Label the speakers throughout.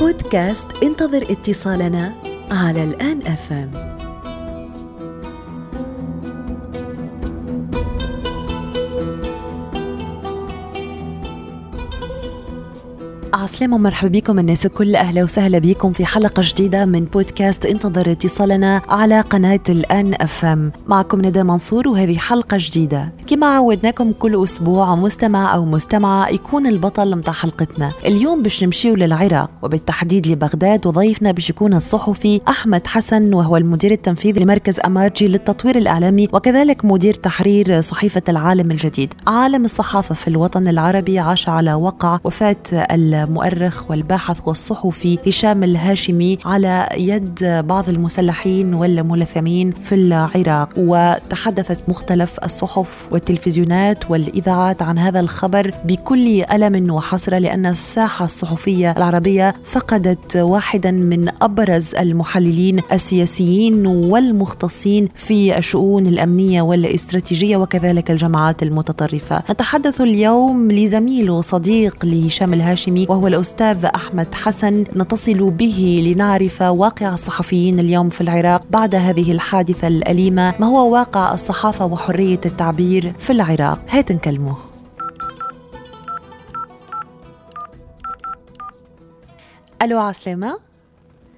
Speaker 1: بودكاست انتظر اتصالنا على الآن أفهم. عسلامة ومرحبا بكم الناس الكل أهلا وسهلا بكم في حلقة جديدة من بودكاست انتظر اتصالنا على قناة الآن أف أم معكم ندى منصور وهذه حلقة جديدة. كما عودناكم كل أسبوع مستمع أو مستمعة يكون البطل متاع حلقتنا. اليوم باش نمشيو للعراق وبالتحديد لبغداد وضيفنا باش يكون الصحفي أحمد حسن وهو المدير التنفيذي لمركز أمارجي للتطوير الإعلامي وكذلك مدير تحرير صحيفة العالم الجديد. عالم الصحافة في الوطن العربي عاش على وقع وفاة المؤرخ والباحث والصحفي هشام الهاشمي على يد بعض المسلحين والملثمين في العراق وتحدثت مختلف الصحف والتلفزيونات والإذاعات عن هذا الخبر بكل ألم وحسرة لأن الساحة الصحفية العربية فقدت واحدا من أبرز المحللين السياسيين والمختصين في الشؤون الأمنية والاستراتيجية وكذلك الجماعات المتطرفة. نتحدث اليوم لزميل وصديق لهشام الهاشمي وهو الأستاذ أحمد حسن نتصل به لنعرف واقع الصحفيين اليوم في العراق بعد هذه الحادثة الأليمة ما هو واقع الصحافة وحرية التعبير في العراق؟ هات نكلمه ألو عسلامة؟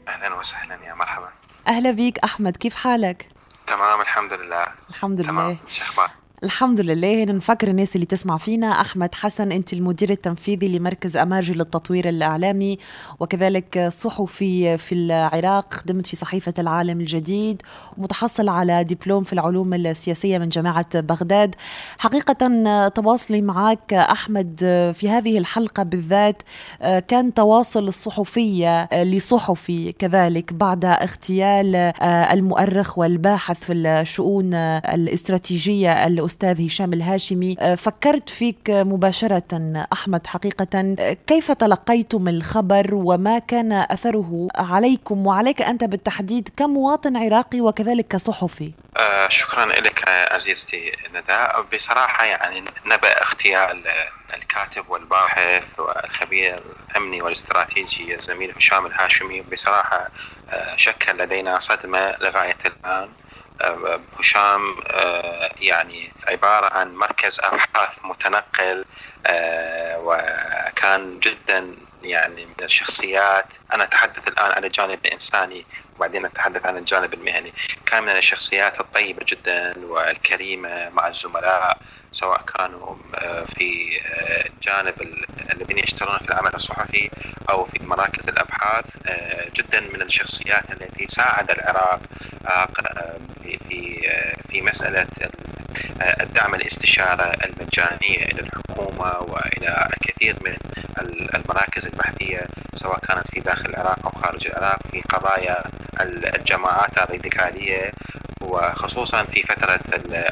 Speaker 2: أهلا وسهلا يا مرحبا.
Speaker 1: أهلا بيك أحمد كيف حالك؟
Speaker 2: تمام الحمد لله.
Speaker 1: الحمد لله.
Speaker 2: تمام شو أخبارك؟
Speaker 1: الحمد لله. نفكر الناس اللي تسمع فينا. أحمد حسن أنت المدير التنفيذي لمركز أماجي للتطوير الإعلامي وكذلك صحفي في العراق خدمت في صحيفة العالم الجديد ومتحصل على دبلوم في العلوم السياسية من جامعة بغداد. حقيقة تواصلي معك أحمد في هذه الحلقة بالذات كان تواصل الصحفية لصحفي كذلك بعد اغتيال المؤرخ والباحث في الشؤون الاستراتيجية الأستاذ هشام الهاشمي أه، فكرت فيك مباشرة أحمد حقيقة. كيف تلقيتم الخبر وما كان أثره عليكم؟ وعليك أنت بالتحديد كمواطن عراقي وكذلك كصحفي
Speaker 2: آه شكرا لك عزيزتي ندى. بصراحة يعني نبأ اغتيال الكاتب والباحث والخبير الأمني والاستراتيجي الزميل هشام الهاشمي. بصراحة آه، شكل لدينا صدمة لغاية الآن. هشام آه، يعني عبارة عن مركز أبحاث متنقل آه، وكان جدا يعني من الشخصيات. أنا أتحدث الآن عن الجانب الإنساني وبعدين نتحدث عن الجانب المهني. كان من الشخصيات الطيبة جدا والكريمة مع الزملاء سواء كانوا آه، في جانب الذين يشتغلون في العمل الصحفي أو في مراكز الأبحاث جدا من الشخصيات التي ساعد العراق في في مسألة الدعم الاستشارة المجانية إلى الحكومة وإلى الكثير من المراكز البحثية سواء كانت في داخل العراق أو خارج العراق في قضايا الجماعات الراديكالية وخصوصا في فترة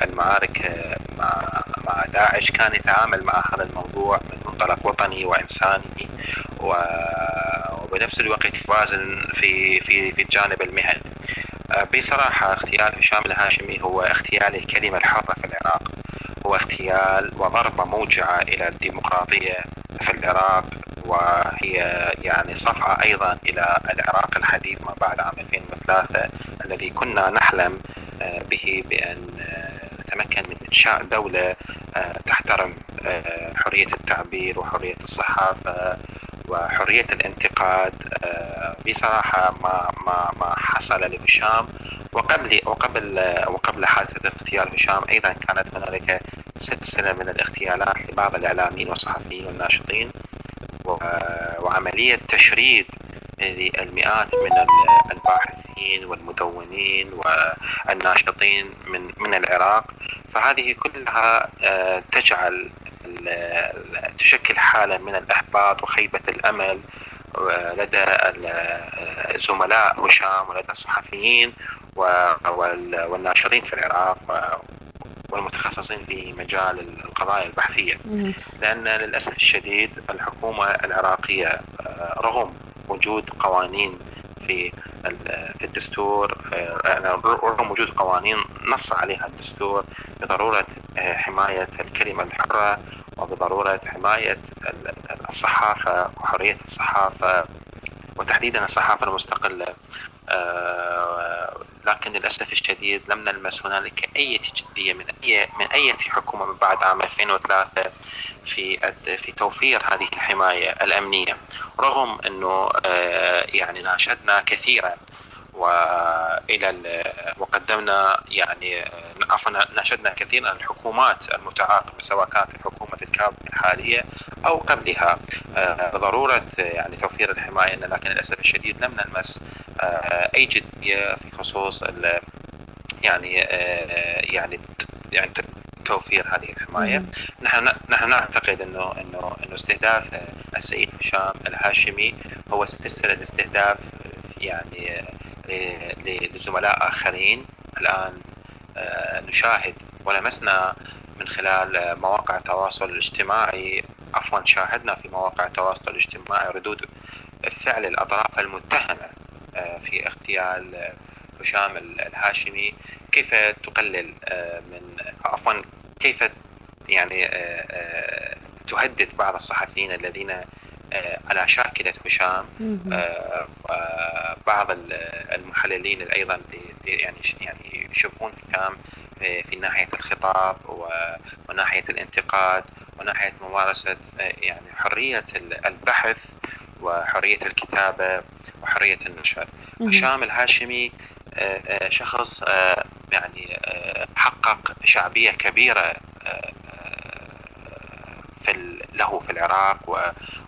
Speaker 2: المعارك مع مع داعش كان يتعامل مع هذا الموضوع من منطلق وطني وإنساني وبنفس الوقت يوازن في في في الجانب المهني. آه، بصراحة اغتيال هشام الهاشمي هو اغتيال الكلمة الحرة في العراق. هو اغتيال وضربة موجعة إلى الديمقراطية في العراق وهي يعني صفعة أيضا إلى العراق الحديث ما بعد عام 2003 الذي كنا نحلم آه، به بأن آه، نتمكن من إنشاء دولة تحترم حرية التعبير وحرية الصحافة وحرية الانتقاد آه، بصراحة ما ما ما حصل لهشام. وقبل وقبل وقبل حادثة اغتيال هشام أيضا كانت هنالك سلسلة من الاغتيالات لبعض الإعلاميين والصحفيين والناشطين. وعملية تشريد للمئات من الباحثين. والمدونين والناشطين من من العراق. فهذه كلها آه، تجعل تشكل حالة من الإحباط وخيبة الأمل لدى الزملاء هشام ولدى الصحفيين والناشرين في العراق والمتخصصين في مجال القضايا البحثية. لأن للأسف الشديد الحكومة العراقية رغم وجود قوانين في في الدستور رغم وجود قوانين نص عليها الدستور بضرورة حماية الكلمة الحرة وبضرورة حماية الصحافة وحرية الصحافة وتحديدا الصحافة المستقلة. لكن للأسف الشديد لم نلمس هنالك أي جديه من اي من أي حكومة من بعد عام 2003 في في توفير هذه الحماية الأمنية. رغم إنه آه، يعني ناشدنا كثيرا والى وقدمنا يعني آه، عفوا ناشدنا كثيرا الحكومات المتعاقبه سواء كانت الحكومة الكابه الحالية أو قبلها. آه، ضرورة يعني توفير الحماية لكن للأسف الشديد لم نلمس أي جدية في خصوص يعني يعني يعني توفير هذه الحماية. نحن نحن نعتقد إنه إنه إنه استهداف السيد هشام الهاشمي هو سلسلة استهداف يعني لزملاء آخرين. الآن آه، نشاهد ولمسنا من خلال مواقع التواصل الاجتماعي عفوا شاهدنا في مواقع التواصل الاجتماعي ردود فعل الأطراف المتهمة آه، في اغتيال هشام الهاشمي. كيف تقلل آه، من عفوا كيف يعني تهدد بعض الصحفيين الذين على شاكلة هشام بعض المحللين أيضا يعني يعني يشوفون هشام في ناحية الخطاب وناحية الانتقاد وناحية ممارسة يعني حرية البحث وحرية الكتابة وحرية النشر. هشام الهاشمي شخص يعني حقق شعبية كبيرة في له في العراق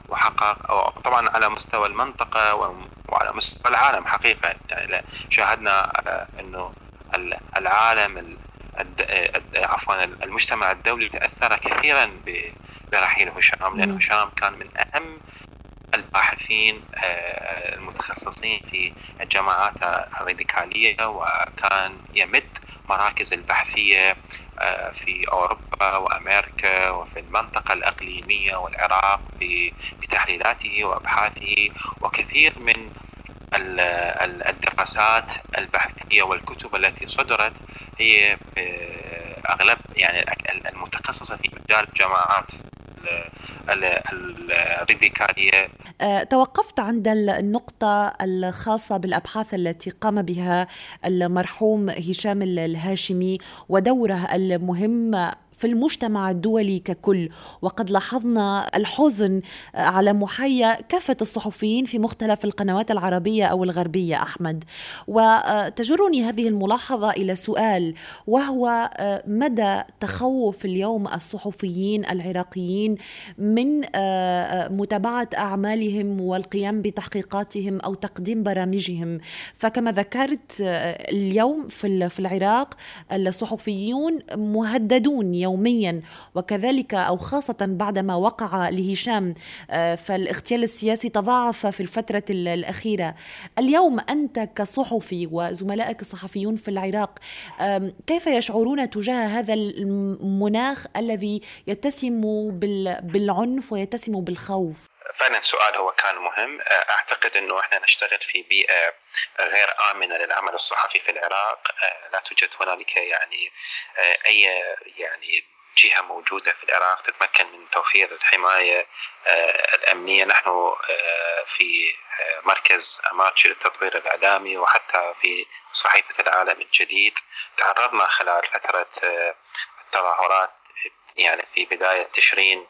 Speaker 2: وحقق طبعا على مستوى المنطقة وعلى مستوى العالم حقيقة. يعني شاهدنا إنه العالم عفوا المجتمع الدولي تأثر كثيرا برحيل هشام لأن هشام كان من أهم الباحثين آه، المتخصصين في الجماعات الراديكالية وكان يمد مراكز البحثية آه، في أوروبا وأمريكا وفي المنطقة الإقليمية والعراق بتحليلاته وأبحاثه وكثير من الدراسات البحثية والكتب التي صدرت هي آه، أغلب يعني المتخصصة في مجال الجماعات الراديكالية
Speaker 1: أه، توقفت عند النقطة الخاصة بالأبحاث التي قام بها المرحوم هشام الهاشمي ودوره المهم في المجتمع الدولي ككل. وقد لاحظنا الحزن على محيا كافة الصحفيين في مختلف القنوات العربية أو الغربية أحمد. وتجرني هذه الملاحظة إلى سؤال وهو مدى تخوف اليوم الصحفيين العراقيين من متابعة أعمالهم والقيام بتحقيقاتهم أو تقديم برامجهم. فكما ذكرت اليوم في العراق الصحفيون مهددون يوم يوميا وكذلك أو خاصة بعدما وقع لهشام آه، فالاغتيال السياسي تضاعف في الفترة الأخيرة. اليوم أنت كصحفي وزملائك الصحفيون في العراق كيف يشعرون تجاه هذا المناخ الذي يتسم بالعنف ويتسم بالخوف؟
Speaker 2: فعلا السؤال هو كان مهم. أعتقد إنه إحنا نشتغل في بيئة غير آمنة للعمل الصحفي في العراق لا توجد هنالك يعني أي يعني جهة موجودة في العراق تتمكن من توفير الحماية الأمنية. نحن في مركز اماتش للتطوير الإعلامي وحتى في صحيفة العالم الجديد تعرضنا خلال فترة التظاهرات يعني في بداية تشرين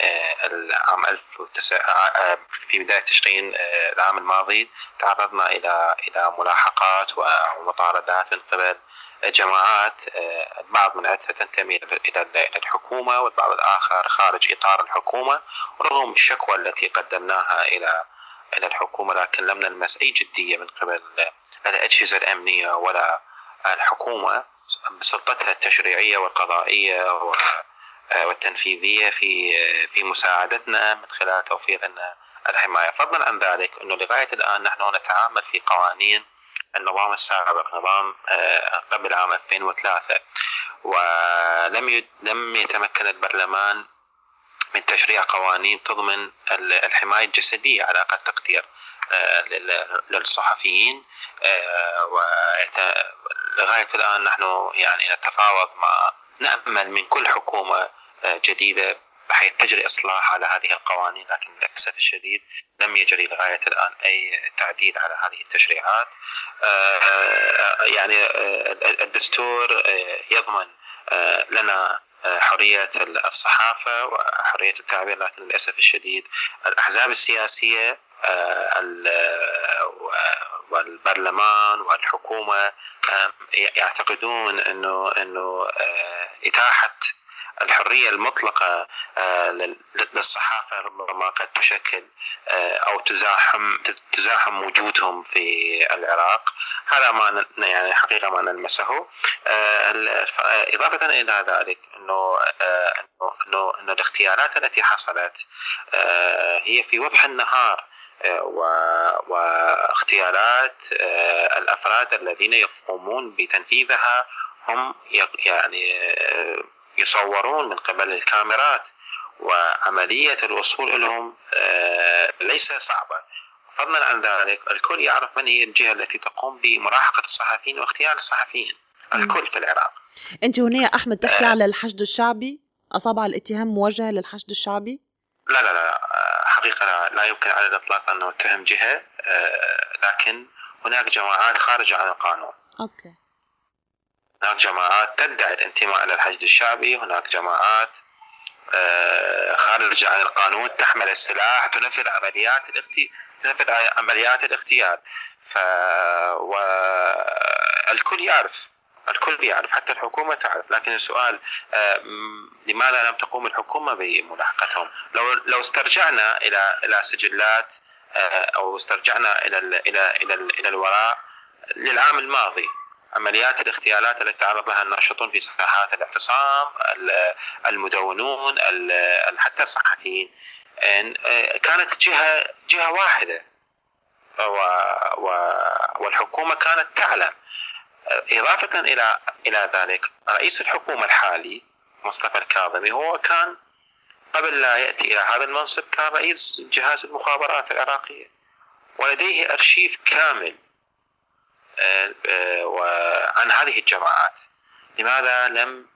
Speaker 2: آه، العام 1900 آه، في بداية تشرين آه، العام الماضي تعرضنا إلى إلى ملاحقات ومطاردات من قبل جماعات البعض منها تنتمي إلى الحكومة والبعض الآخر خارج إطار الحكومة رغم الشكوى التي قدمناها إلى إلى الحكومة لكن لم نلمس أي جدية من قبل الأجهزة الأمنية ولا الحكومة. بسلطتها التشريعية والقضائية والتنفيذية في آه، في مساعدتنا من خلال توفير لنا الحماية، فضلا عن ذلك إنه لغاية الآن نحن نتعامل في قوانين النظام السابق نظام آه، قبل عام 2003 ولم لم يتمكن البرلمان من تشريع قوانين تضمن الحماية الجسدية على أقل تقدير للصحفيين. لغاية الآن نحن يعني نتفاوض مع نأمل من كل حكومة جديدة بحيث تجري إصلاح على هذه القوانين لكن للأسف الشديد لم يجري لغاية الآن أي تعديل على هذه التشريعات. يعني الدستور يضمن لنا حرية الصحافة وحرية التعبير لكن للأسف الشديد الأحزاب السياسية والبرلمان والحكومة يعتقدون أنه أنه إتاحة الحرية المطلقة آه، للصحافة ربما قد تشكل آه، أو تزاحم تزاحم وجودهم في العراق. هذا ما يعني حقيقة ما نلمسه. آه، إضافة إلى ذلك إنه إنه إنه الاغتيالات التي حصلت هي في وضح النهار واغتيالات الأفراد الذين يقومون بتنفيذها هم يعني يصورون من قبل الكاميرات. وعملية الوصول لهم آه، ليس صعبة. فضلا عن ذلك الكل يعرف من هي الجهة التي تقوم بمراهقة الصحفيين واغتيال الصحفيين. الكل في العراق.
Speaker 1: أنت هنا يا أحمد تحكي آه. على الحشد الشعبي؟ أصابع الاتهام موجه للحشد الشعبي؟
Speaker 2: لا لا لا آه، حقيقة لا, لا يمكن على الإطلاق أن نتهم جهة آه، لكن هناك جماعات خارجة عن القانون.
Speaker 1: أوكي.
Speaker 2: هناك جماعات تدعي الانتماء إلى الحشد الشعبي هناك جماعات آه، خارجة عن القانون تحمل السلاح تنفذ عمليات الاغتيال تنفذ عمليات الاغتيال ف والكل يعرف الكل يعرف حتى الحكومة تعرف لكن السؤال آه، لماذا لم تقوم الحكومة بملاحقتهم؟ لو لو استرجعنا إلى إلى سجلات آه، أو استرجعنا إلى إلى إلى إلى الوراء للعام الماضي عمليات الاغتيالات التي تعرض لها الناشطون في ساحات الاعتصام المدونون حتى الصحفيين كانت جهة جهة واحدة والحكومة كانت تعلم إضافة إلى إلى ذلك رئيس الحكومة الحالي مصطفى الكاظمي هو كان قبل لا يأتي إلى هذا المنصب كان رئيس جهاز المخابرات العراقية. ولديه أرشيف كامل وعن هذه الجماعات. لماذا لم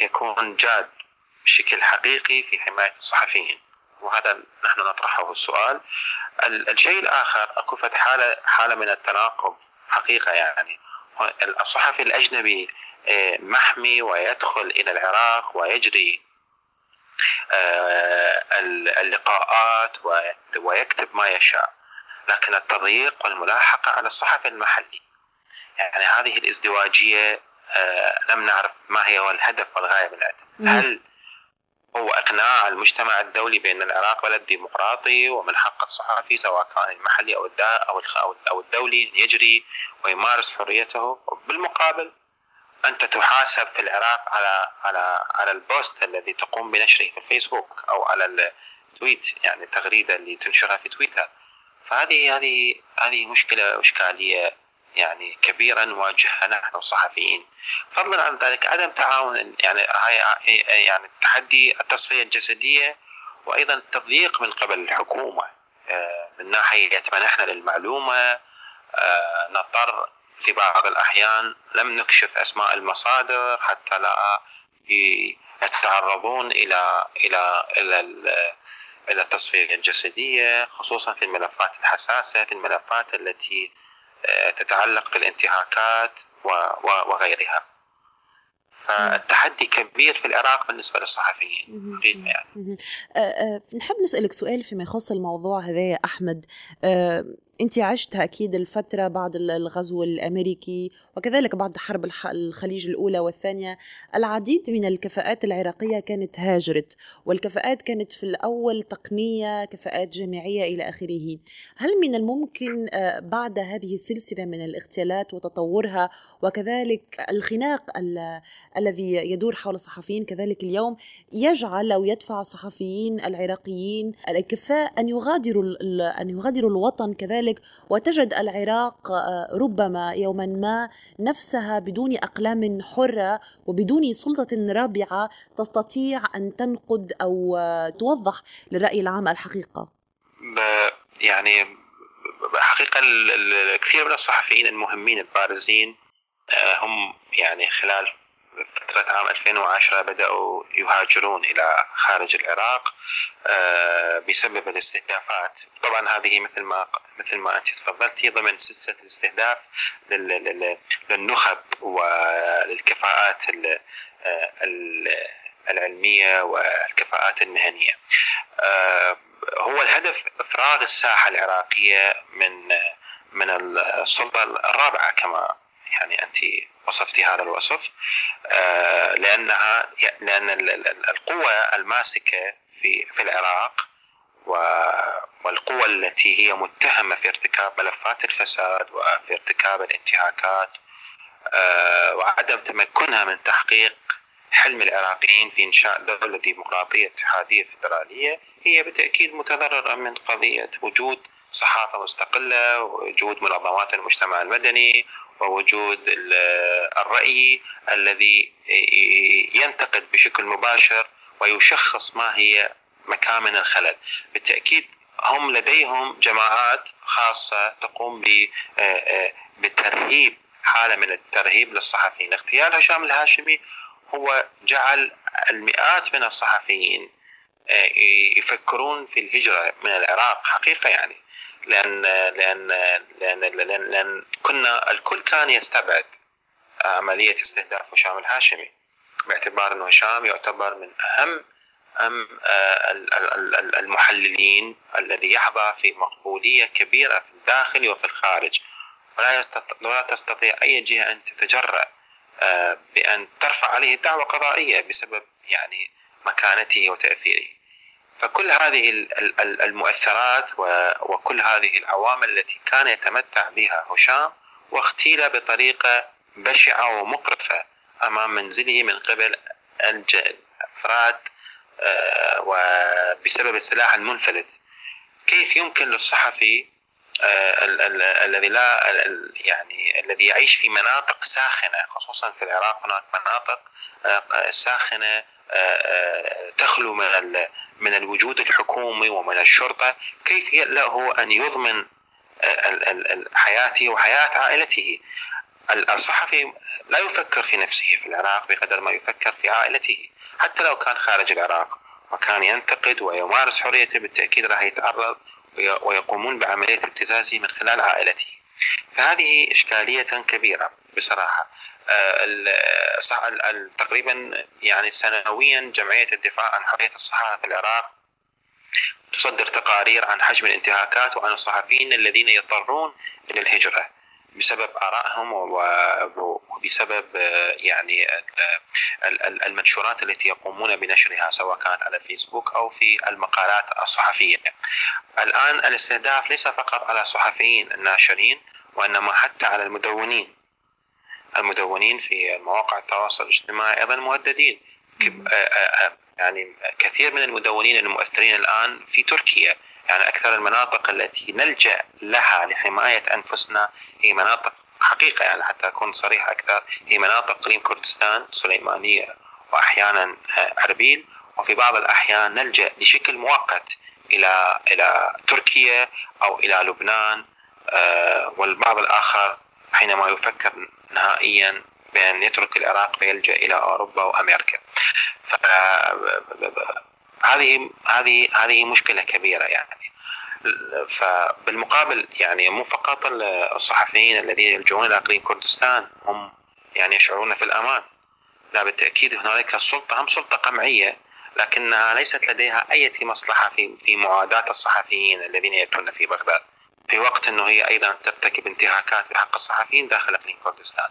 Speaker 2: يكون جاد بشكل حقيقي في حماية الصحفيين؟ وهذا نحن نطرحه السؤال. الشيء الآخر أكو حالة حالة من التناقض حقيقة يعني. الصحفي الأجنبي آه، محمي ويدخل إلى العراق ويجري آه، اللقاءات ويكتب ما يشاء. لكن التضييق والملاحقة على الصحفي المحلي يعني هذه الإزدواجية آه، لم نعرف ما هي الهدف والغاية من هل هو اقناع المجتمع الدولي بأن العراق بلد ديمقراطي ومن حق الصحفي سواء كان المحلي أو أو أو الدولي يجري ويمارس حريته. بالمقابل أنت تحاسب في العراق على على على ال post الذي تقوم بنشره في الفيسبوك أو على ال tweet يعني التغريده اللي تنشرها في تويتر. فهذه هذه هذه مشكلة واشكاليه يعني كبيرا نواجهها نحن الصحفيين. فضلا عن ذلك عدم تعاون يعني هاي يعني التحدي التصفية الجسدية وأيضا التضييق من قبل الحكومة. آه، من ناحية منحنا للمعلومة. آه، نضطر في بعض الأحيان لم نكشف أسماء المصادر حتى لا يتعرضون إلى إلى إلى إلى التصفية الجسدية خصوصا في الملفات الحساسة في الملفات التي تتعلق بالانتهاكات وغيرها. فالتحدي كبير في العراق بالنسبة للصحفيين حقيقه يعني.
Speaker 1: أه، أه، نحب نسألك سؤال فيما يخص الموضوع هذا يا أحمد. أه، انت عشتها أكيد الفترة بعد الغزو الأمريكي وكذلك بعد حرب الخليج الأولى والثانية. العديد من الكفاءات العراقية كانت هاجرت والكفاءات كانت في الأول تقنية كفاءات جامعية إلى آخره. هل من الممكن آه، بعد هذه السلسلة من الاغتيالات وتطورها وكذلك الخناق الذي يدور حول الصحفيين كذلك اليوم يجعل أو يدفع الصحفيين العراقيين الكفاء أن يغادروا أن يغادروا الوطن كذلك ذلك وتجد العراق آه، ربما يوما ما نفسها بدون أقلام حرة وبدون سلطة رابعة تستطيع أن تنقد أو آه، توضح للرأي العام الحقيقة.
Speaker 2: يعني حقيقة كثير من الصحفيين المهمين البارزين هم يعني خلال فترة عام 2010 بدأوا يهاجرون إلى خارج العراق بسبب الاستهدافات. طبعا هذه مثل ما مثل ما أنت تفضلتي ضمن سلسلة الاستهداف للنخب وللكفاءات العلمية والكفاءات المهنية. هو الهدف إفراغ الساحة العراقية من من السلطة الرابعة كما يعني أنت وصفتي هذا الوصف لأنها لأن القوة الماسكة في في العراق والقوى التي هي متهمة في ارتكاب ملفات الفساد وفي ارتكاب الانتهاكات وعدم تمكنها من تحقيق حلم العراقيين في إنشاء دولة ديمقراطية اتحادية فدرالية هي بالتأكيد متضررة من قضية وجود صحافة مستقلة ووجود منظمات المجتمع المدني ووجود الرأي الذي ينتقد بشكل مباشر ويشخص ما هي مكامن الخلل. بالتأكيد هم لديهم جماعات خاصة تقوم بترهيب حالة من الترهيب للصحفيين. اغتيال هشام الهاشمي هو جعل المئات من الصحفيين يفكرون في الهجرة من العراق. حقيقة يعني لأن لأن لأن, لأن, لأن كنا الكل كان يستبعد عملية استهداف هشام الهاشمي باعتبار أنه هشام يعتبر من أهم أم المحللين الذي يحظى في مقبولية كبيرة في الداخل وفي الخارج. ولا تستطيع أي جهة أن تتجرأ بأن ترفع عليه دعوة قضائية بسبب يعني مكانته وتأثيره. فكل هذه المؤثرات وكل هذه العوامل التي كان يتمتع بها هشام واغتيل بطريقة بشعة ومقرفة أمام منزله من قبل الأفراد وبسبب السلاح المنفلت. كيف يمكن للصحفي الذي لا يعني الذي يعيش في مناطق ساخنة خصوصا في العراق هناك مناطق ساخنة تخلو من من الوجود الحكومي ومن الشرطة كيف له أن يضمن حياته وحياة عائلته؟ الصحفي لا يفكر في نفسه في العراق بقدر ما يفكر في عائلته حتى لو كان خارج العراق وكان ينتقد ويمارس حريته بالتأكيد راح يتعرض ويقومون بعملية ابتزازه من خلال عائلته. فهذه إشكالية كبيرة بصراحة. تقريبا يعني سنويا جمعية الدفاع عن حرية الصحافه في العراق تصدر تقارير عن حجم الانتهاكات وعن الصحفيين الذين يضطرون إلى الهجرة بسبب آرائهم وبسبب يعني المنشورات التي يقومون بنشرها سواء كانت على فيسبوك أو في المقالات الصحفية. الآن الاستهداف ليس فقط على الصحفيين الناشرين وإنما حتى على المدونين. المدونين في مواقع التواصل الاجتماعي أيضا مهددين. يعني كثير من المدونين المؤثرين الآن في تركيا. يعني أكثر المناطق التي نلجأ لها لحماية أنفسنا هي مناطق حقيقة يعني حتى أكون صريح أكثر هي مناطق إقليم كردستان سليمانية وأحيانا أربيل. وفي بعض الأحيان نلجأ بشكل مؤقت إلى إلى تركيا أو إلى لبنان والبعض الآخر حينما يفكر نهائيا بأن يترك العراق فيلجأ إلى أوروبا وأمريكا. هذه هذه هذه مشكلة كبيرة يعني. فبالمقابل يعني مو فقط الصحفيين الذين يلجؤون إلى أقليم كردستان هم يعني يشعرون في الأمان. لا بالتأكيد هنالك السلطه هم سلطة قمعية لكنها ليست لديها أي مصلحة في في معاداة الصحفيين الذين ياتون في بغداد. في وقت إنه هي أيضا ترتكب انتهاكات بحق الصحفيين داخل أقليم كردستان.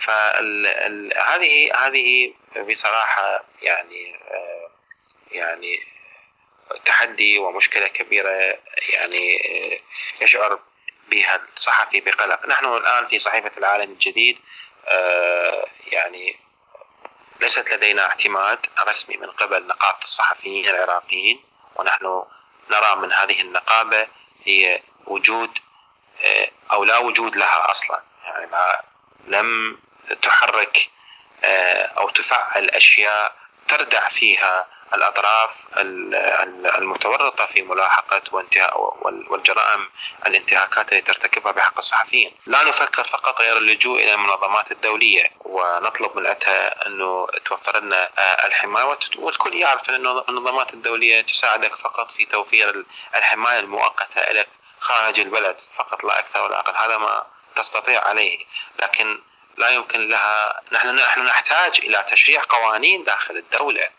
Speaker 2: فهذه هذه بصراحة يعني يعني تحدي ومشكلة كبيرة يعني يشعر بها الصحفي بقلق نحن الآن في صحيفة العالم الجديد يعني ليست لدينا اعتماد رسمي من قبل نقابة الصحفيين العراقيين ونحن نرى من هذه النقابة هي وجود أو لا وجود لها أصلا. يعني ما لم تحرك أو تفعل أشياء تردع فيها الأطراف المتورطة في ملاحقة وانتهاء والجرائم الانتهاكات التي ترتكبها بحق الصحفيين. لا نفكر فقط غير اللجوء إلى المنظمات الدولية ونطلب من أنها أنه توفر لنا الحماية والكل يعرف أن المنظمات الدولية تساعدك فقط في توفير الحماية المؤقتة لك خارج البلد فقط لا أكثر ولا أقل. هذا ما تستطيع عليه. لكن لا يمكن لها نحن نحن نحتاج إلى تشريع قوانين داخل الدولة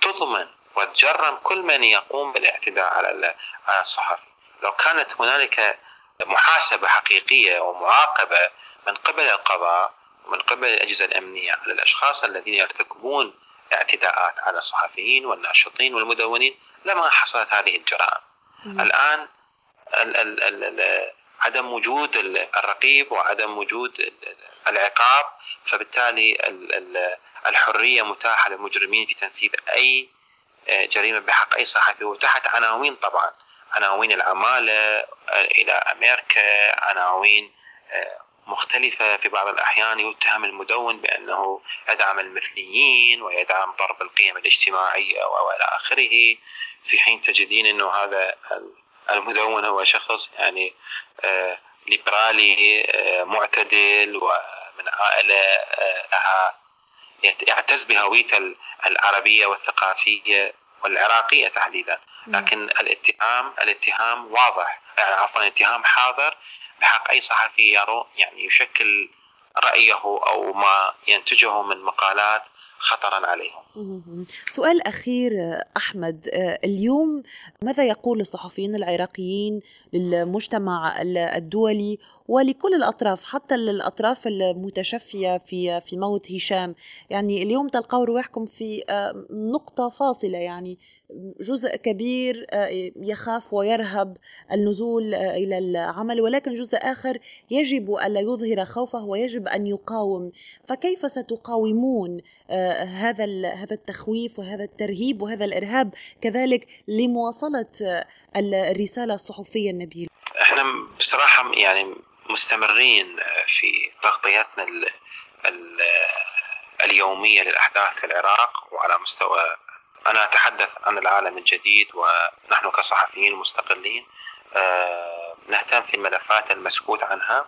Speaker 2: تضمن وتجرم كل من يقوم بالاعتداء على الصحفي لو كانت هنالك محاسبة حقيقية ومعاقبة من قبل القضاء ومن قبل الأجهزة الأمنية على الأشخاص الذين يرتكبون اعتداءات على الصحفيين والناشطين والمدونين لما حصلت هذه الجرائم. الآن ال ال ال عدم وجود الرقيب وعدم وجود العقاب. فبالتالي الحرية متاحة للمجرمين في تنفيذ أي آه، جريمة بحق أي صحفي وتحت عناوين طبعا. عناوين العمالة آه، إلى أمريكا عناوين آه، مختلفة في بعض الأحيان. يتهم المدون بأنه يدعم المثليين ويدعم ضرب القيم الاجتماعية وإلى آخره. في حين تجدين أنه هذا المدون هو شخص يعني ليبرالي معتدل ومن عائلة لها يعتز بهويته العربية والثقافية والعراقية تحديدا. لكن الاتهام الاتهام واضح. يعني عفوا الاتهام حاضر بحق أي صحفي يرو يعني يشكل رأيه أو ما ينتجه من مقالات خطرا عليهم.
Speaker 1: سؤال أخير أحمد اليوم ماذا يقول الصحفيين العراقيين للمجتمع الدولي ولكل الأطراف حتى الأطراف المتشفية في في موت هشام. يعني اليوم تلقوا رواحكم في آه، نقطة فاصلة يعني جزء كبير آه، يخاف ويرهب النزول آه، إلى العمل ولكن جزء آخر يجب ألا يظهر خوفه ويجب أن يقاوم. فكيف ستقاومون هذا هذا التخويف وهذا الترهيب وهذا الإرهاب؟ كذلك لمواصلة الرسالة الصحفية النبيلة.
Speaker 2: إحنا بصراحة يعني مستمرين في تغطيتنا اليومية للأحداث في العراق وعلى مستوى أنا أتحدث عن العالم الجديد ونحن كصحفيين مستقلين آه، نهتم في الملفات المسكوت عنها.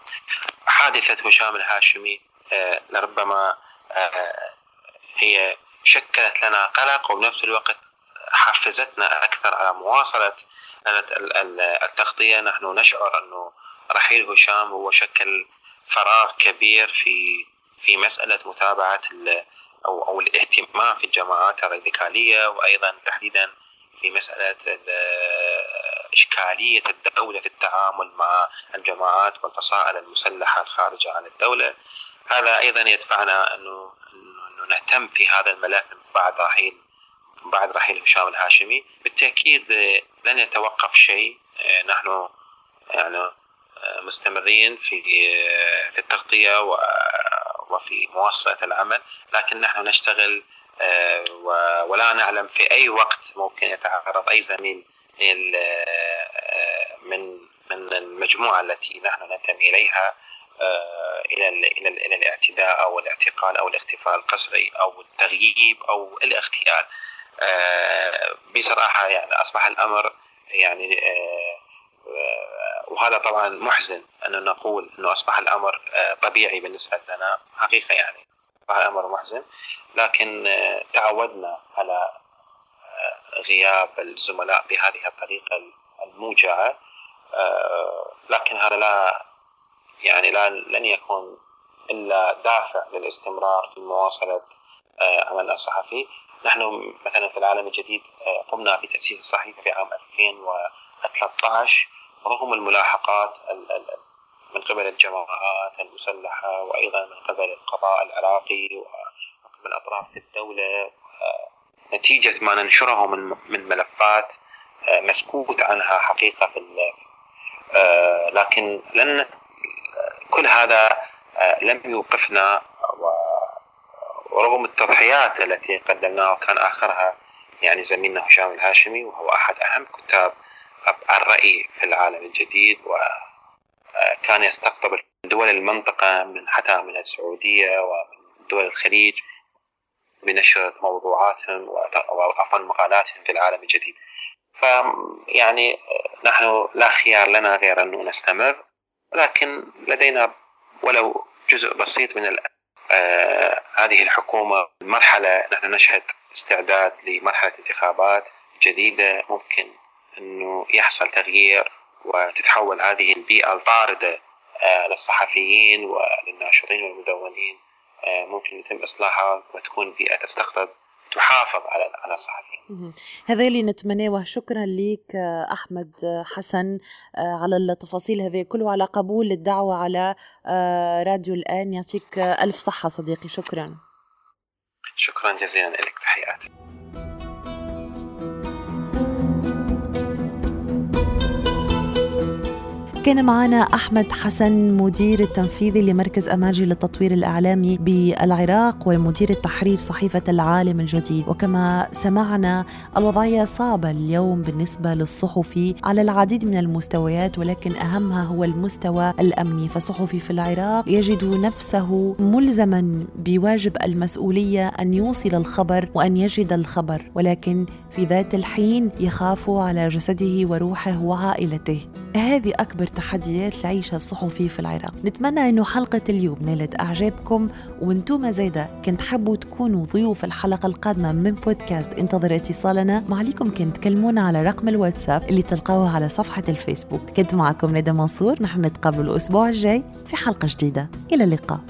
Speaker 2: حادثة هشام الهاشمي آه، لربما آه، هي شكلت لنا قلق وبنفس الوقت حفزتنا أكثر على مواصلة التغطية. نحن نشعر أنه رحيل هشام هو شكل فراغ كبير في في مسألة متابعة أو أو الاهتمام في الجماعات الراديكالية وأيضا تحديدا في مسألة إشكالية الدولة في التعامل مع الجماعات والفصائل المسلحة الخارجة عن الدولة. هذا أيضا يدفعنا أنه أنه نهتم في هذا الملف بعد رحيل بعد رحيل هشام الهاشمي. بالتأكيد لن يتوقف شيء. نحن يعني مستمرين في في التغطية وفي مواصلة العمل لكن نحن نشتغل ولا نعلم في أي وقت ممكن يتعرض أي زميل من من المجموعة التي نحن ننتمي إليها آه، إلى إلى إلى الاعتداء أو الاعتقال أو الاختفاء القسري أو التغييب أو الاغتيال. بصراحة يعني أصبح الأمر يعني وهذا طبعا محزن أن نقول أنه أصبح الأمر آه، طبيعي بالنسبة لنا حقيقة يعني أصبح الأمر محزن. لكن آه، تعودنا على آه، غياب الزملاء بهذه الطريقة الموجعة لكن هذا لا يعني لا لن يكون إلا دافع للاستمرار في مواصلة عملنا الصحفي. نحن مثلا في العالم الجديد قمنا في تأسيس الصحيفة في عام 2013 رغم الملاحقات من قبل الجماعات المسلحة وأيضا من قبل القضاء العراقي ومن قبل أطراف الدولة. نتيجة ما ننشره من من ملفات آه، مسكوت عنها حقيقة في آه، لكن لن كل هذا آه، لم يوقفنا ورغم التضحيات التي قدمناها وكان آخرها يعني زميلنا هشام الهاشمي وهو أحد أهم كتاب الرأي في العالم الجديد وكان يستقطب دول المنطقة من حتى من السعودية ومن دول الخليج بنشر موضوعاتهم وعفوا مقالاتهم في العالم الجديد. فيعني نحن لا خيار لنا غير أنه نستمر لكن لدينا ولو جزء بسيط من آه هذه الحكومة مرحلة نحن نشهد استعداد لمرحلة انتخابات جديدة ممكن أنه يحصل تغيير وتتحول هذه البيئة الطاردة آه للصحفيين وللناشطين والمدونين آه ممكن يتم إصلاحها وتكون بيئة تستقطب تحافظ على على الصحفيين.
Speaker 1: هذا اللي نتمناه شكرا لك أحمد حسن آه، على التفاصيل هذه كله وعلى قبول الدعوة على آه، راديو الآن يعطيك ألف صحة صديقي شكرا.
Speaker 2: شكرا جزيلا لك تحياتي.
Speaker 1: كان معنا أحمد حسن مدير التنفيذي لمركز أماجي للتطوير الإعلامي بالعراق ومدير التحرير صحيفة العالم الجديد. وكما سمعنا الوضعية صعبة اليوم بالنسبة للصحفي على العديد من المستويات ولكن أهمها هو المستوى الأمني. فالصحفي في العراق يجد نفسه ملزما بواجب المسؤولية أن يوصل الخبر وأن يجد الخبر ولكن في ذات الحين يخاف على جسده وروحه وعائلته. هذه أكبر تحديات العيشة الصحفي في العراق. نتمنى أنه حلقة اليوم نالت أعجابكم. وأنتم زايدة كنت حبوا تكونوا ضيوف الحلقة القادمة من بودكاست انتظر اتصالنا. ما عليكم كنت تكلمونا على رقم الواتساب اللي تلقوه على صفحة الفيسبوك. كنت معكم ندى منصور. نحن نتقابل الأسبوع الجاي في حلقة جديدة. إلى اللقاء.